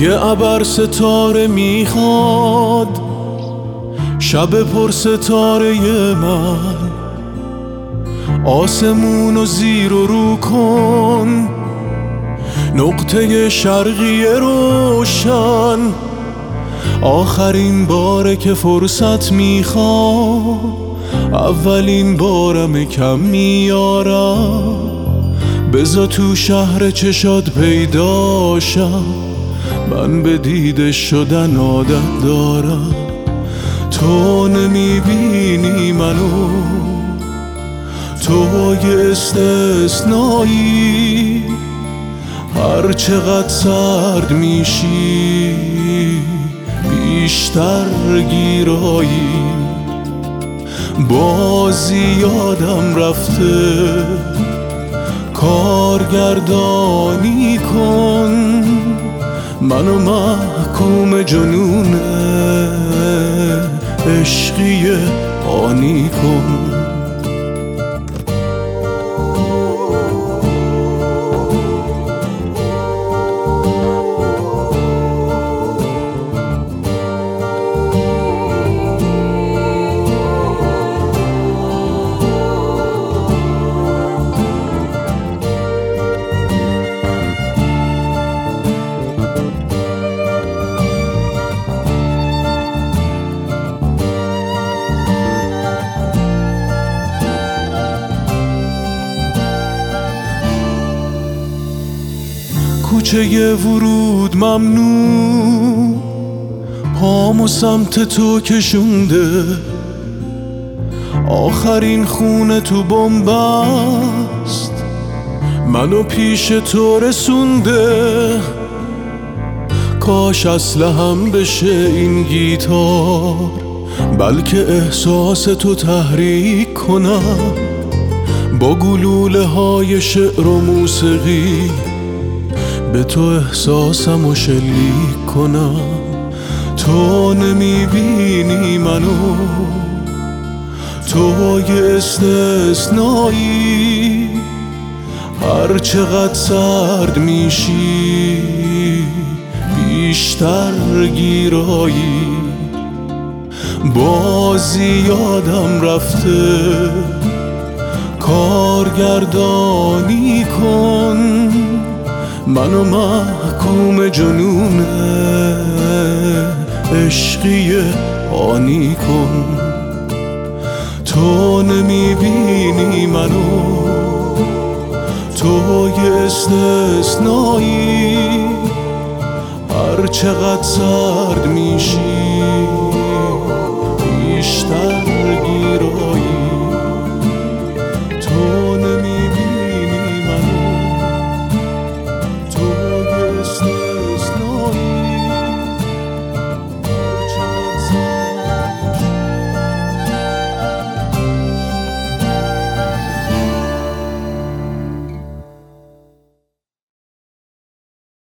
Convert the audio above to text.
یه ابر ستاره می‌خواد. شب پر ستاره من. آسمون و زیر و رو کن. نقطه شرقی روشن. آخرین باره که فرصت می‌خوام. اولین بارم کم میارم. بزا تو شهر چشاد پیداشم من به دیده شدن عادت دارم. تو نمی‌بینی منو. تو یه استثنایی. هر چقدر سرد میشی بیشتر گیرایی. بازی یادم رفته. کارگردانی کن. منو محکوم جنون عشقی آنی کن. کوچه ورود ممنوع. پامو سمت تو کشونده. آخرین خونه تو بمبست. منو پیش تو رسونده. کاش اصل هم بشه این گیتار. بلکه احساس تو تحریک کنم. با گلوله های شعر و موسیقی. به تو احساسم و شلیک کنم. تو نمی‌بینی منو. تو یه استثنایی. هر چقدر سرد میشی بیشتر گیرایی. بازی یادم رفته. کارگردانی کن. منو محکوم جنون عشقی آنی کن. تو نمی‌بینی منو تو یه استثنایی. هر چقدر سرد میشی.